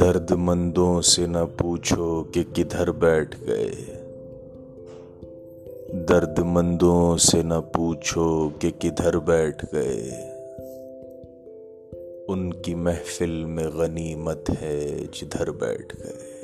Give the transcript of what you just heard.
درد مندوں سے نہ پوچھو کہ کدھر بیٹھ گئے۔ درد مندوں سے نہ پوچھو کہ کدھر بیٹھ گئے۔ ان کی محفل میں غنیمت ہے جدھر بیٹھ گئے۔